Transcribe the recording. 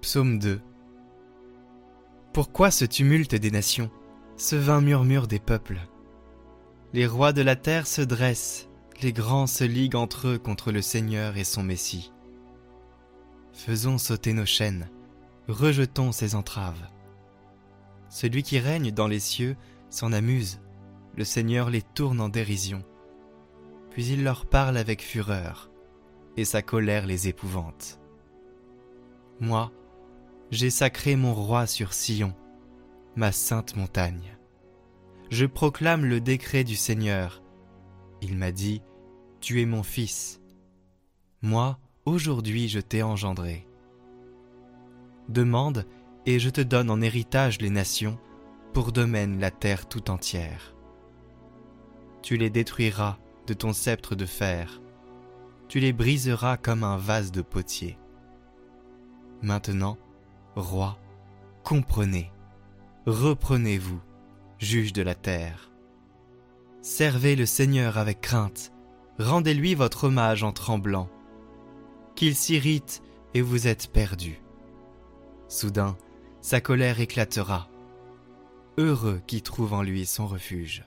Psaume 2 Pourquoi ce tumulte des nations, ce vain murmure des peuples? Les rois de la terre se dressent, les grands se liguent entre eux contre le Seigneur et son Messie. Faisons sauter nos chaînes, rejetons ses entraves. Celui qui règne dans les cieux s'en amuse, le Seigneur les tourne en dérision. Puis il leur parle avec fureur, et sa colère les épouvante. Moi, j'ai sacré mon roi sur Sion, ma sainte montagne. Je proclame le décret du Seigneur. Il m'a dit, Tu es mon fils. Moi, aujourd'hui je t'ai engendré. Demande, et je te donne en héritage les nations, pour domaine la terre tout entière. Tu les détruiras de ton sceptre de fer, tu les briseras comme un vase de potier. Maintenant, roi, comprenez, reprenez-vous, juge de la terre. Servez le Seigneur avec crainte, rendez-lui votre hommage en tremblant. Qu'il s'irrite et vous êtes perdus. Soudain, sa colère éclatera. Heureux qui trouve en lui son refuge.